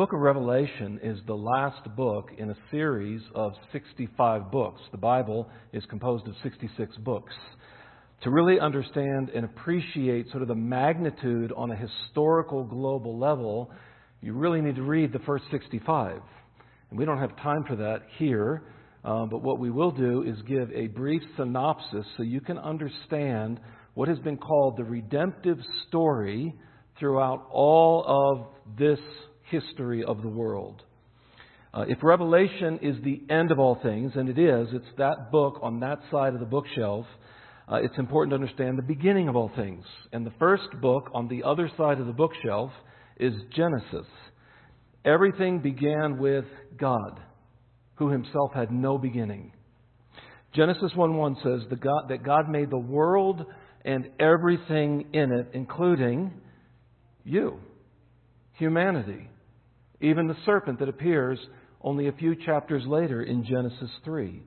book of Revelation is the last book in a series of 65 books. The Bible is composed of 66 books. To really understand and appreciate sort of the magnitude on a historical global level, you really need to read the first 65. And we don't have time for that here, uh, but what we will do is give a brief synopsis so you can understand what has been called the redemptive story throughout all of this history of the world. Uh, if Revelation is the end of all things, and it is, it's that book on that side of the bookshelf, uh, it's important to understand the beginning of all things. And the first book on the other side of the bookshelf is Genesis. Everything began with God, who himself had no beginning. Genesis 1:1 says God, that God made the world and everything in it, including you, humanity, even the serpent that appears only a few chapters later in Genesis 3.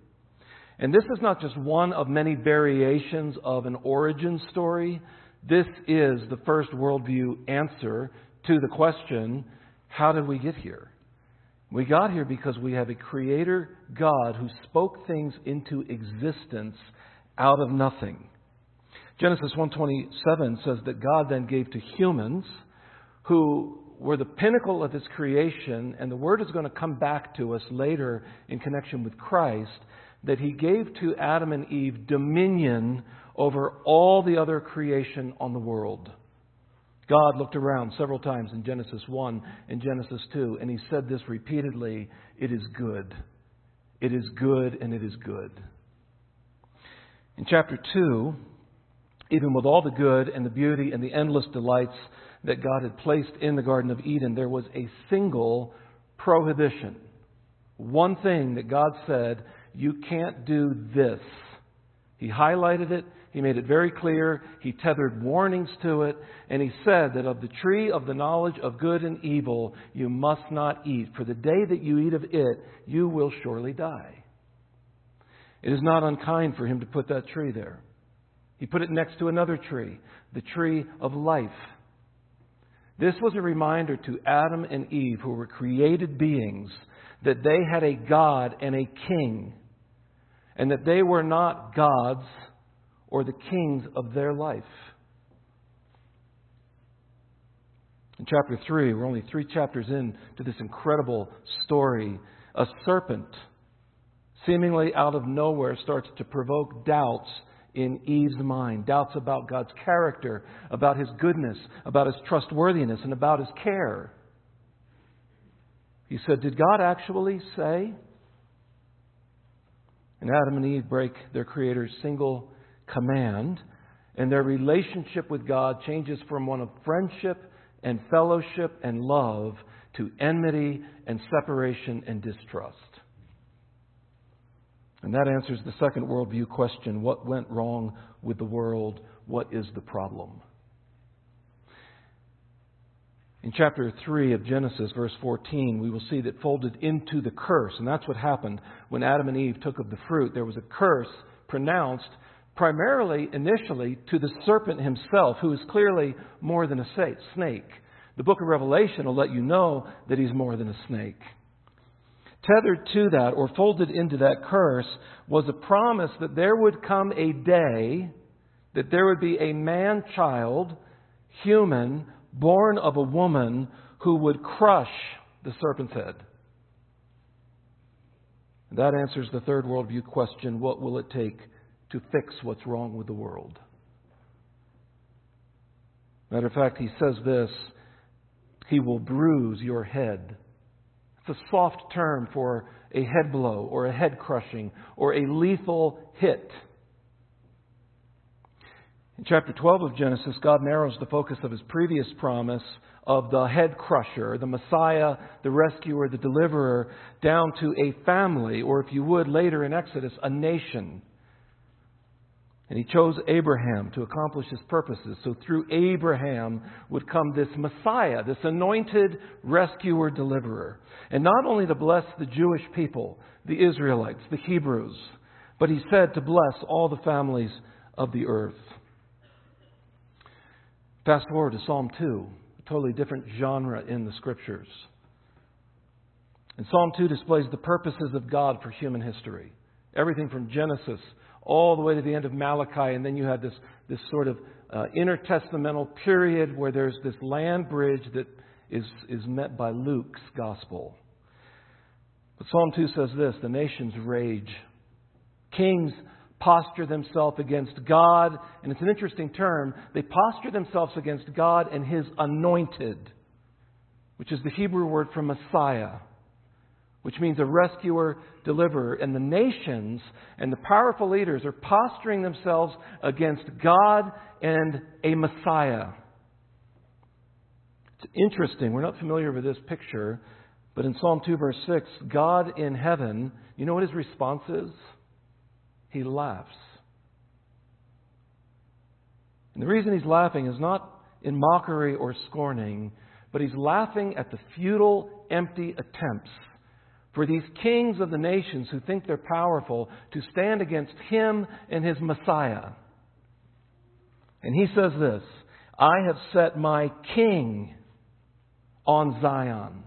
And this is not just one of many variations of an origin story. This is the first worldview answer to the question how did we get here? We got here because we have a creator God who spoke things into existence out of nothing. Genesis 127 says that God then gave to humans who were the pinnacle of his creation, and the word is going to come back to us later in connection with Christ, that he gave to Adam and Eve dominion over all the other creation on the world. God looked around several times in Genesis 1 and Genesis 2, and he said this repeatedly It is good. It is good, and it is good. In chapter 2, even with all the good and the beauty and the endless delights that God had placed in the Garden of Eden, there was a single prohibition. One thing that God said, you can't do this. He highlighted it, he made it very clear, he tethered warnings to it, and he said that of the tree of the knowledge of good and evil you must not eat, for the day that you eat of it, you will surely die. It is not unkind for him to put that tree there. He put it next to another tree, the tree of life. This was a reminder to Adam and Eve, who were created beings, that they had a God and a king, and that they were not gods or the kings of their life. In chapter 3, we're only three chapters in to this incredible story. A serpent, seemingly out of nowhere, starts to provoke doubts in Eve's mind doubts about God's character, about his goodness, about his trustworthiness, and about his care. He said, Did God actually say? And Adam and Eve break their Creator's single command, and their relationship with God changes from one of friendship and fellowship and love to enmity and separation and distrust. And that answers the second worldview question what went wrong with the world? What is the problem? In chapter 3 of Genesis, verse 14, we will see that folded into the curse, and that's what happened when Adam and Eve took of the fruit. There was a curse pronounced primarily, initially, to the serpent himself, who is clearly more than a snake. The book of Revelation will let you know that he's more than a snake. Tethered to that or folded into that curse was a promise that there would come a day that there would be a man child, human, born of a woman who would crush the serpent's head. That answers the third worldview question what will it take to fix what's wrong with the world? Matter of fact, he says this He will bruise your head it's a soft term for a head blow or a head crushing or a lethal hit. In chapter 12 of Genesis, God narrows the focus of his previous promise of the head crusher, the Messiah, the rescuer, the deliverer, down to a family, or if you would, later in Exodus, a nation. And he chose Abraham to accomplish his purposes. So through Abraham would come this Messiah, this anointed rescuer deliverer. And not only to bless the Jewish people, the Israelites, the Hebrews, but he said to bless all the families of the earth. Fast forward to Psalm 2, a totally different genre in the scriptures. And Psalm 2 displays the purposes of God for human history. Everything from Genesis all the way to the end of Malachi, and then you have this, this sort of uh, intertestamental period where there's this land bridge that is, is met by Luke's gospel. But Psalm 2 says this the nations rage. Kings posture themselves against God, and it's an interesting term. They posture themselves against God and His anointed, which is the Hebrew word for Messiah which means a rescuer, deliverer. And the nations and the powerful leaders are posturing themselves against God and a Messiah. It's interesting. We're not familiar with this picture, but in Psalm 2, verse 6, God in heaven, you know what his response is? He laughs. And the reason he's laughing is not in mockery or scorning, but he's laughing at the futile, empty attempts for these kings of the nations who think they're powerful to stand against him and his Messiah. And he says this I have set my king on Zion,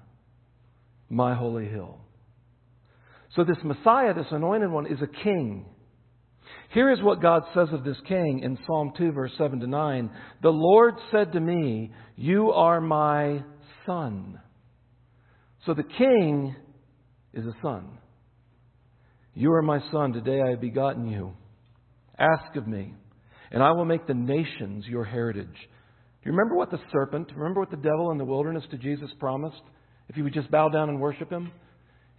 my holy hill. So, this Messiah, this anointed one, is a king. Here is what God says of this king in Psalm 2, verse 7 to 9. The Lord said to me, You are my son. So the king is a son. You are my son. Today I have begotten you. Ask of me, and I will make the nations your heritage. Do you remember what the serpent, remember what the devil in the wilderness to Jesus promised? If you would just bow down and worship him?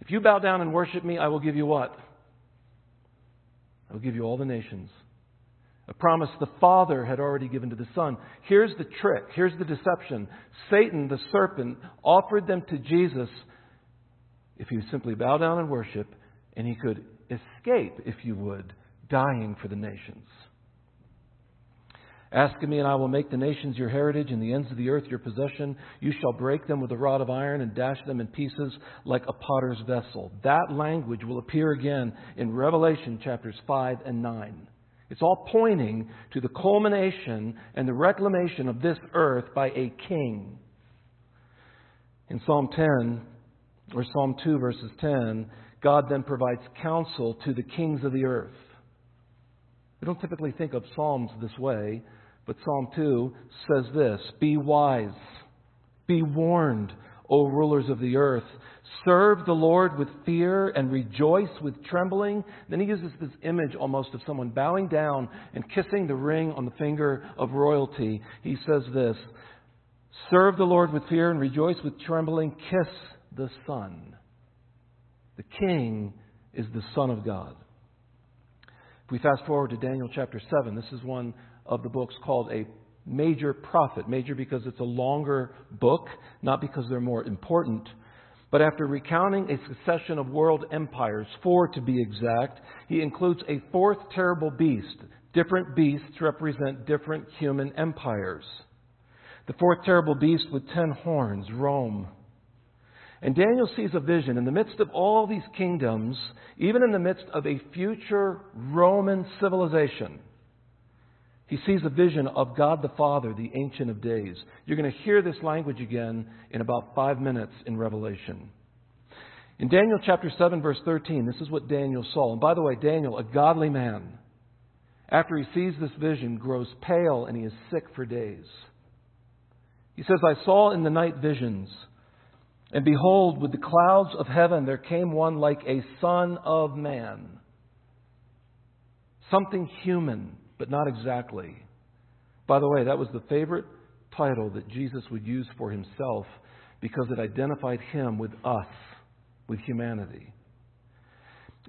If you bow down and worship me, I will give you what? I will give you all the nations. A promise the Father had already given to the Son. Here's the trick. Here's the deception. Satan, the serpent, offered them to Jesus if he would simply bow down and worship, and he could escape, if you would, dying for the nations. Ask of me, and I will make the nations your heritage, and the ends of the earth your possession. You shall break them with a rod of iron and dash them in pieces like a potter's vessel. That language will appear again in Revelation chapters 5 and 9. It's all pointing to the culmination and the reclamation of this earth by a king. In Psalm 10, or Psalm 2, verses 10, God then provides counsel to the kings of the earth. We don't typically think of Psalms this way, but Psalm 2 says this Be wise, be warned, O rulers of the earth. Serve the Lord with fear and rejoice with trembling. Then he uses this image almost of someone bowing down and kissing the ring on the finger of royalty. He says this Serve the Lord with fear and rejoice with trembling. Kiss the Son. The King is the Son of God. If we fast forward to Daniel chapter 7, this is one of the books called a major prophet. Major because it's a longer book, not because they're more important. But after recounting a succession of world empires, four to be exact, he includes a fourth terrible beast. Different beasts represent different human empires. The fourth terrible beast with ten horns, Rome. And Daniel sees a vision in the midst of all these kingdoms, even in the midst of a future Roman civilization. He sees a vision of God the Father, the Ancient of Days. You're going to hear this language again in about five minutes in Revelation. In Daniel chapter 7, verse 13, this is what Daniel saw. And by the way, Daniel, a godly man, after he sees this vision, grows pale and he is sick for days. He says, I saw in the night visions and behold, with the clouds of heaven there came one like a son of man. Something human, but not exactly. By the way, that was the favorite title that Jesus would use for himself because it identified him with us, with humanity.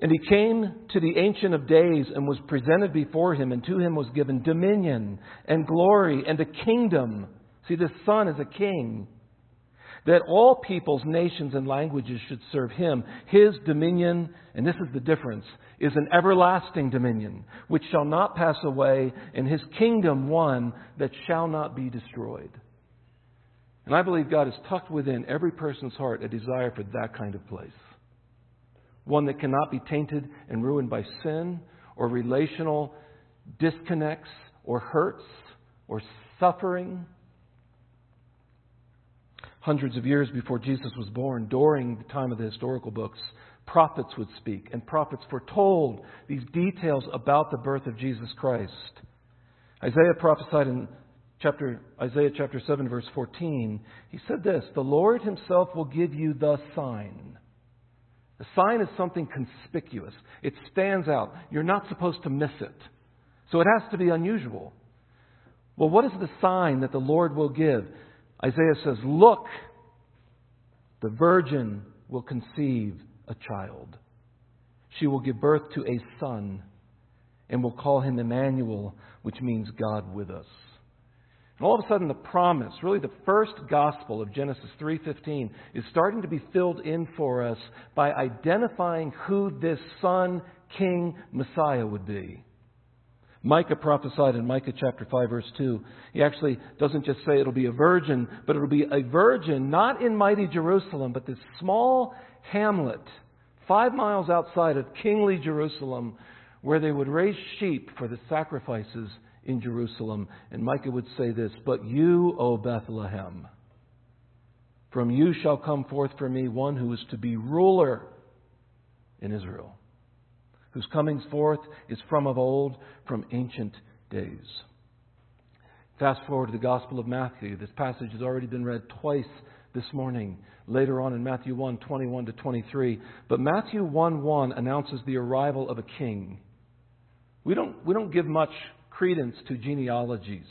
And he came to the Ancient of Days and was presented before him, and to him was given dominion and glory and a kingdom. See, this son is a king that all peoples, nations, and languages should serve him. His dominion, and this is the difference, is an everlasting dominion, which shall not pass away, and his kingdom one that shall not be destroyed. And I believe God has tucked within every person's heart a desire for that kind of place. One that cannot be tainted and ruined by sin or relational disconnects or hurts or suffering Hundreds of years before Jesus was born, during the time of the historical books, prophets would speak, and prophets foretold these details about the birth of Jesus Christ. Isaiah prophesied in chapter, Isaiah chapter 7, verse 14. He said this The Lord Himself will give you the sign. The sign is something conspicuous, it stands out. You're not supposed to miss it. So it has to be unusual. Well, what is the sign that the Lord will give? Isaiah says, Look, the virgin will conceive a child. She will give birth to a son and will call him Emmanuel, which means God with us. And all of a sudden the promise, really the first gospel of Genesis 3:15 is starting to be filled in for us by identifying who this son, king, Messiah would be. Micah prophesied in Micah chapter 5 verse 2. He actually doesn't just say it'll be a virgin, but it'll be a virgin not in mighty Jerusalem, but this small hamlet 5 miles outside of kingly Jerusalem where they would raise sheep for the sacrifices in Jerusalem. And Micah would say this, But you, O Bethlehem, from you shall come forth for me one who is to be ruler in Israel whose comings forth is from of old, from ancient days. Fast forward to the Gospel of Matthew. This passage has already been read twice this morning, later on in Matthew 1 21 to 23. But Matthew 1 1 announces the arrival of a king. We don't, we don't give much credence to genealogies.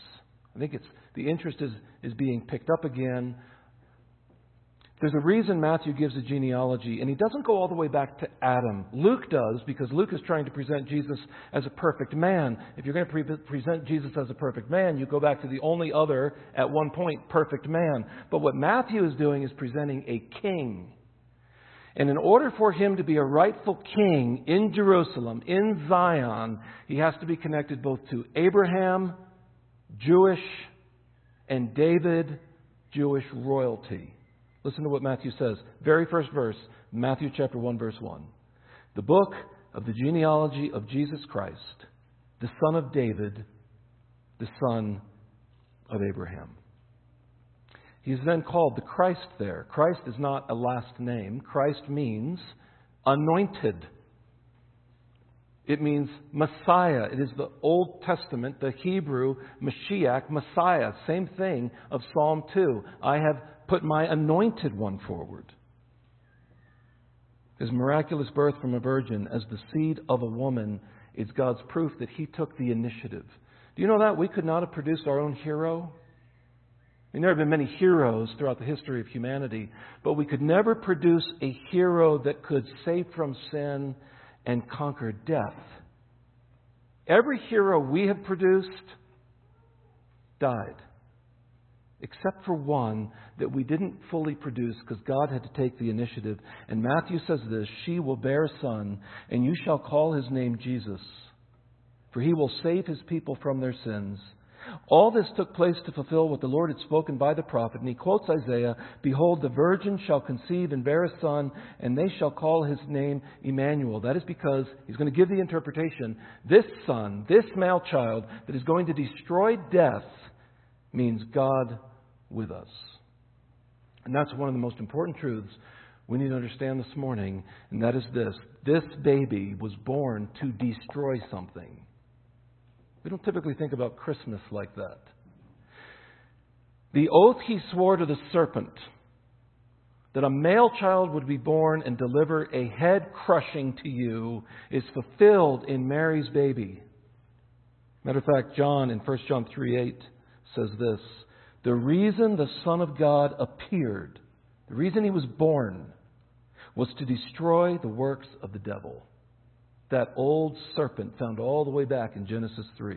I think it's, the interest is, is being picked up again there's a reason Matthew gives a genealogy, and he doesn't go all the way back to Adam. Luke does, because Luke is trying to present Jesus as a perfect man. If you're going to pre- present Jesus as a perfect man, you go back to the only other, at one point, perfect man. But what Matthew is doing is presenting a king. And in order for him to be a rightful king in Jerusalem, in Zion, he has to be connected both to Abraham, Jewish, and David, Jewish royalty. Listen to what Matthew says. Very first verse, Matthew chapter 1, verse 1. The book of the genealogy of Jesus Christ, the son of David, the son of Abraham. He is then called the Christ there. Christ is not a last name. Christ means anointed. It means Messiah. It is the Old Testament, the Hebrew Mashiach, Messiah. Same thing of Psalm 2. I have put my anointed one forward. His miraculous birth from a virgin as the seed of a woman is God's proof that he took the initiative. Do you know that? We could not have produced our own hero. I mean, there have been many heroes throughout the history of humanity, but we could never produce a hero that could save from sin and conquer death. Every hero we have produced died except for one that we didn't fully produce because God had to take the initiative. And Matthew says this She will bear a son, and you shall call his name Jesus, for he will save his people from their sins. All this took place to fulfill what the Lord had spoken by the prophet. And he quotes Isaiah Behold, the virgin shall conceive and bear a son, and they shall call his name Emmanuel. That is because he's going to give the interpretation this son, this male child that is going to destroy death, means God with us. And that's one of the most important truths we need to understand this morning, and that is this this baby was born to destroy something. We don't typically think about Christmas like that. The oath he swore to the serpent that a male child would be born and deliver a head crushing to you is fulfilled in Mary's baby. Matter of fact, John in 1 John 3 8 says this the reason the Son of God appeared, the reason he was born, was to destroy the works of the devil. That old serpent found all the way back in Genesis 3.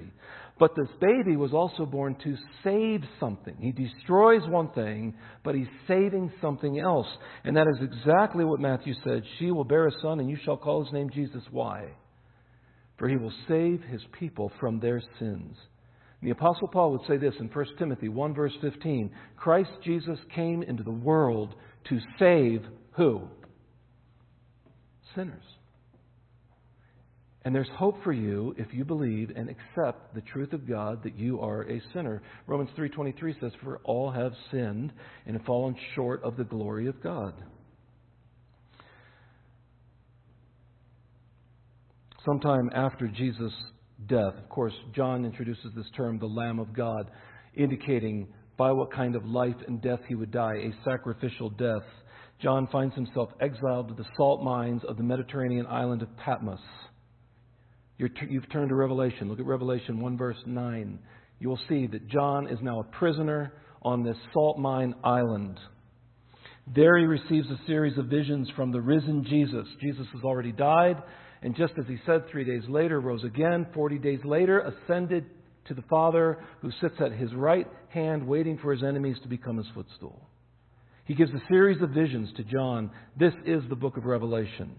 But this baby was also born to save something. He destroys one thing, but he's saving something else. And that is exactly what Matthew said. She will bear a son, and you shall call his name Jesus. Why? For he will save his people from their sins. The Apostle Paul would say this in 1 Timothy 1, verse 15 Christ Jesus came into the world to save who? Sinners. And there's hope for you if you believe and accept the truth of God that you are a sinner. Romans 3:23 says for all have sinned and have fallen short of the glory of God. Sometime after Jesus' death, of course, John introduces this term the lamb of God, indicating by what kind of life and death he would die, a sacrificial death. John finds himself exiled to the salt mines of the Mediterranean island of Patmos. you have turned to Revelation. Look at Revelation 1, verse 9. You will see that John is now a prisoner on this salt mine island. There he receives a series of visions from the risen Jesus. Jesus has already died, and just as he said, three days later, rose again. Forty days later, ascended to the Father who sits at his right hand, waiting for his enemies to become his footstool. He gives a series of visions to John. This is the book of Revelation.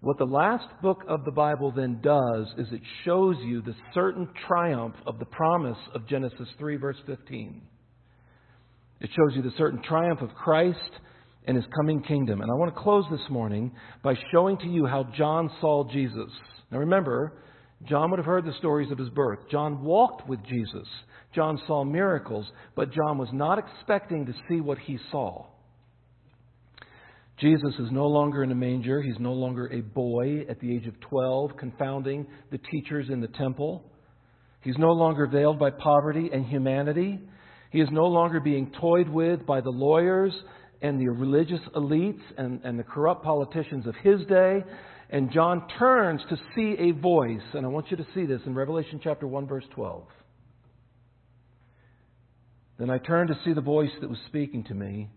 What the last book of the Bible then does is it shows you the certain triumph of the promise of Genesis 3, verse 15. It shows you the certain triumph of Christ and his coming kingdom. And I want to close this morning by showing to you how John saw Jesus. Now remember, John would have heard the stories of his birth. John walked with Jesus. John saw miracles, but John was not expecting to see what he saw. Jesus is no longer in a manger. He's no longer a boy at the age of 12, confounding the teachers in the temple. He's no longer veiled by poverty and humanity. He is no longer being toyed with by the lawyers and the religious elites and, and the corrupt politicians of his day. And John turns to see a voice, and I want you to see this in Revelation chapter 1, verse 12. Then I turned to see the voice that was speaking to me,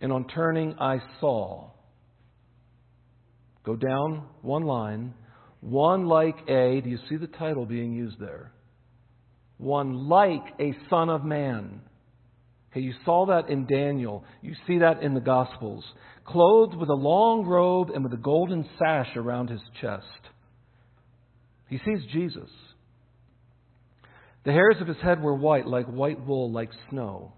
and on turning I saw. Go down one line. One like a, do you see the title being used there? One like a son of man. You saw that in Daniel. You see that in the Gospels. Clothed with a long robe and with a golden sash around his chest. He sees Jesus. The hairs of his head were white, like white wool, like snow.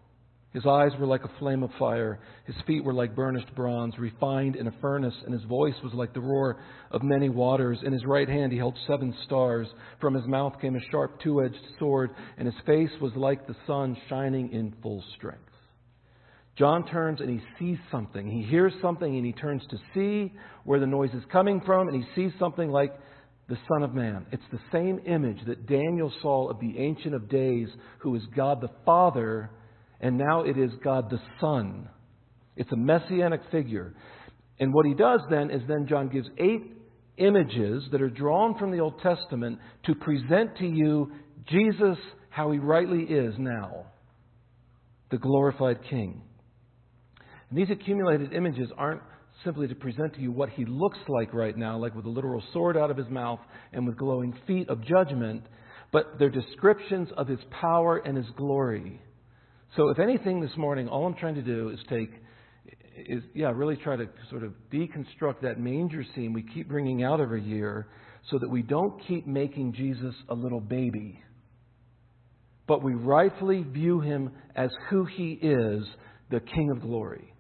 His eyes were like a flame of fire. His feet were like burnished bronze, refined in a furnace, and his voice was like the roar of many waters. In his right hand he held seven stars. From his mouth came a sharp two edged sword, and his face was like the sun shining in full strength. John turns and he sees something. He hears something and he turns to see where the noise is coming from, and he sees something like the Son of Man. It's the same image that Daniel saw of the Ancient of Days, who is God the Father and now it is God the Son. It's a messianic figure. And what he does then is then John gives eight images that are drawn from the Old Testament to present to you Jesus how he rightly is now, the glorified King. And these accumulated images aren't simply to present to you what he looks like right now, like with a literal sword out of his mouth and with glowing feet of judgment, but they're descriptions of his power and his glory. So, if anything this morning, all I'm trying to do is take, is, yeah, really try to sort of deconstruct that manger scene we keep bringing out every year so that we don't keep making Jesus a little baby, but we rightfully view him as who he is, the King of glory.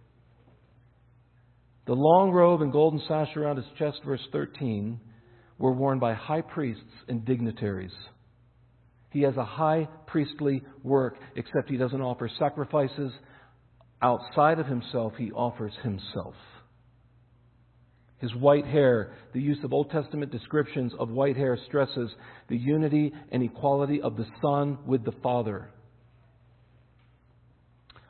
The long robe and golden sash around his chest, verse 13, were worn by high priests and dignitaries. He has a high priestly work, except he doesn't offer sacrifices outside of himself, he offers himself. His white hair, the use of Old Testament descriptions of white hair stresses the unity and equality of the Son with the Father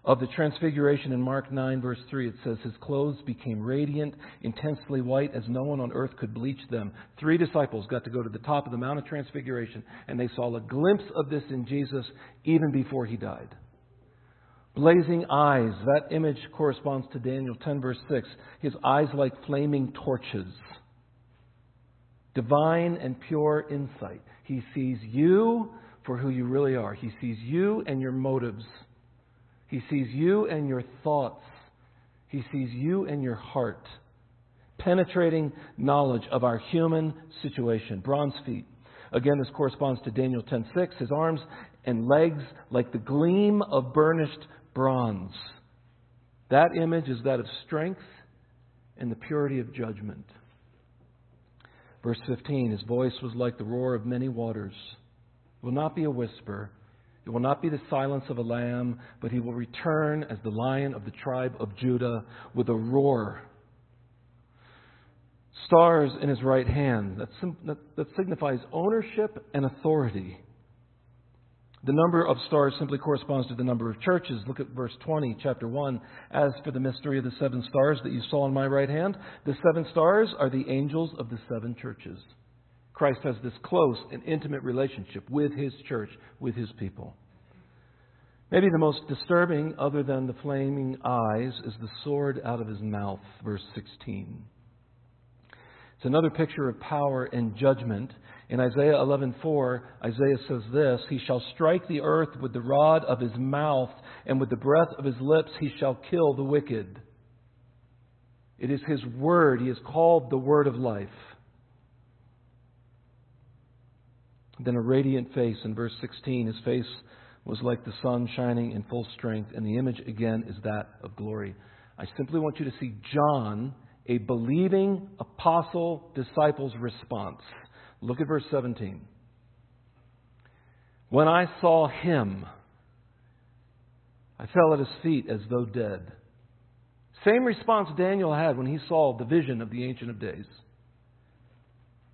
of the transfiguration in Mark 9, verse 3, it says, His clothes became radiant, intensely white, as no one on earth could bleach them. Three disciples got to go to the top of the Mount of Transfiguration, and they saw a glimpse of this in Jesus even before he died. Blazing eyes, that image corresponds to Daniel 10, verse 6. His eyes like flaming torches. Divine and pure insight. He sees you for who you really are, He sees you and your motives. He sees you and your thoughts. He sees you and your heart. Penetrating knowledge of our human situation. Bronze feet. Again, this corresponds to Daniel 10:6. His arms and legs like the gleam of burnished bronze. That image is that of strength and the purity of judgment. Verse 15 His voice was like the roar of many waters. It will not be a whisper. It will not be the silence of a lamb, but he will return as the lion of the tribe of Judah with a roar. Stars in his right hand. That, that, that signifies ownership and authority. The number of stars simply corresponds to the number of churches. Look at verse 20, chapter 1. As for the mystery of the seven stars that you saw in my right hand, the seven stars are the angels of the seven churches. Christ has this close and intimate relationship with his church, with his people. Maybe the most disturbing, other than the flaming eyes, is the sword out of his mouth, verse 16. It's another picture of power and judgment. In Isaiah 11:4, Isaiah says this, "He shall strike the earth with the rod of his mouth, and with the breath of his lips he shall kill the wicked." It is his word. He is called the word of life. Then a radiant face in verse 16. His face was like the sun shining in full strength, and the image again is that of glory. I simply want you to see John, a believing apostle disciple's response. Look at verse 17. When I saw him, I fell at his feet as though dead. Same response Daniel had when he saw the vision of the Ancient of Days.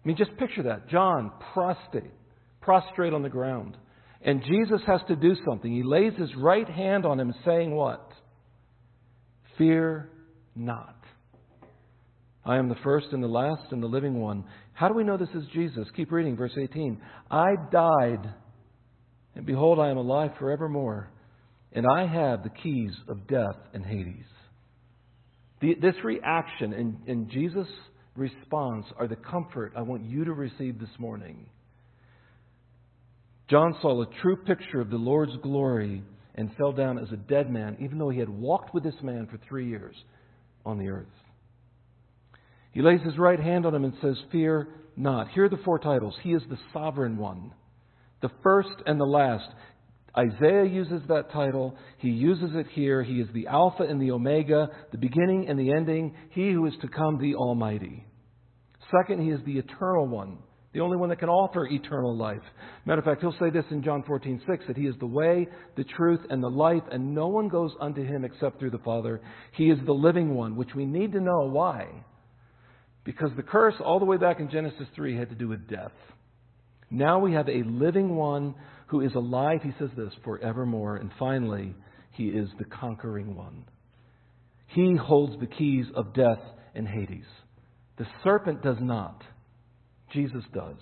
I mean, just picture that. John, prostrate, prostrate on the ground. And Jesus has to do something. He lays his right hand on him, saying, What? Fear not. I am the first and the last and the living one. How do we know this is Jesus? Keep reading, verse 18. I died, and behold, I am alive forevermore, and I have the keys of death and Hades. The, this reaction and, and Jesus' response are the comfort I want you to receive this morning. John saw a true picture of the Lord's glory and fell down as a dead man, even though he had walked with this man for three years on the earth. He lays his right hand on him and says, Fear not. Here are the four titles. He is the sovereign one, the first and the last. Isaiah uses that title. He uses it here. He is the Alpha and the Omega, the beginning and the ending, he who is to come, the Almighty. Second, he is the eternal one the only one that can offer eternal life. Matter of fact, he'll say this in John 14, 6, that he is the way, the truth, and the life, and no one goes unto him except through the Father. He is the living one, which we need to know why. Because the curse, all the way back in Genesis 3, had to do with death. Now we have a living one who is alive, he says this, forevermore. And finally, he is the conquering one. He holds the keys of death and Hades. The serpent does not. Jesus does.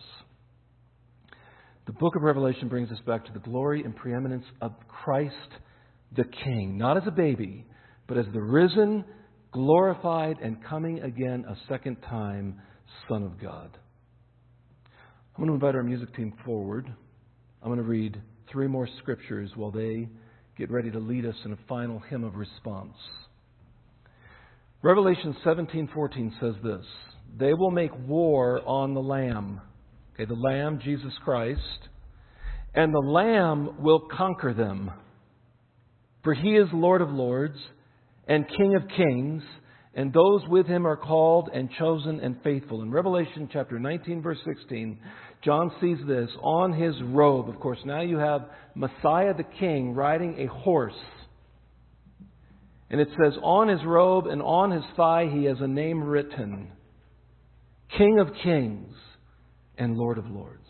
The book of Revelation brings us back to the glory and preeminence of Christ the King, not as a baby, but as the risen, glorified, and coming again a second time Son of God. I'm going to invite our music team forward. I'm going to read three more scriptures while they get ready to lead us in a final hymn of response. Revelation 17:14 says this they will make war on the Lamb. Okay, the Lamb, Jesus Christ. And the Lamb will conquer them. For he is Lord of lords and King of kings, and those with him are called and chosen and faithful. In Revelation chapter 19, verse 16, John sees this on his robe. Of course, now you have Messiah the King riding a horse. And it says, on his robe and on his thigh he has a name written King of kings and Lord of lords.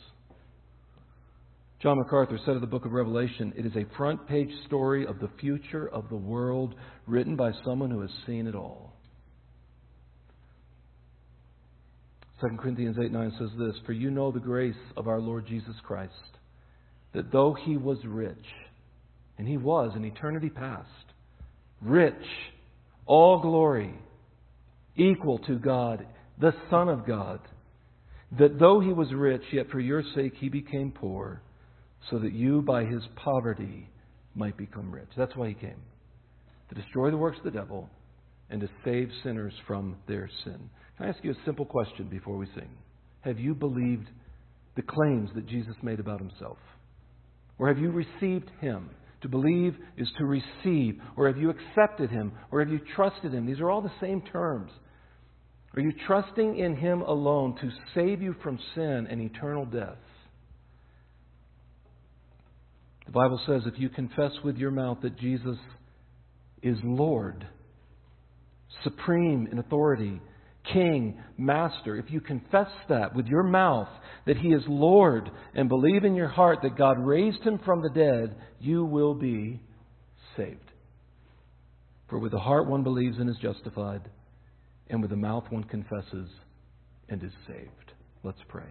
John MacArthur said of the book of Revelation, it is a front page story of the future of the world written by someone who has seen it all. 2 Corinthians 8 9 says this For you know the grace of our Lord Jesus Christ, that though he was rich, and he was in eternity past, rich, all glory, equal to God the Son of God, that though he was rich, yet for your sake he became poor, so that you by his poverty might become rich. That's why he came. To destroy the works of the devil and to save sinners from their sin. Can I ask you a simple question before we sing? Have you believed the claims that Jesus made about himself? Or have you received him? To believe is to receive. Or have you accepted him? Or have you trusted him? These are all the same terms. Are you trusting in Him alone to save you from sin and eternal death? The Bible says if you confess with your mouth that Jesus is Lord, supreme in authority, King, Master, if you confess that with your mouth, that He is Lord, and believe in your heart that God raised Him from the dead, you will be saved. For with the heart one believes and is justified, and with the mouth one confesses and is saved. Let's pray.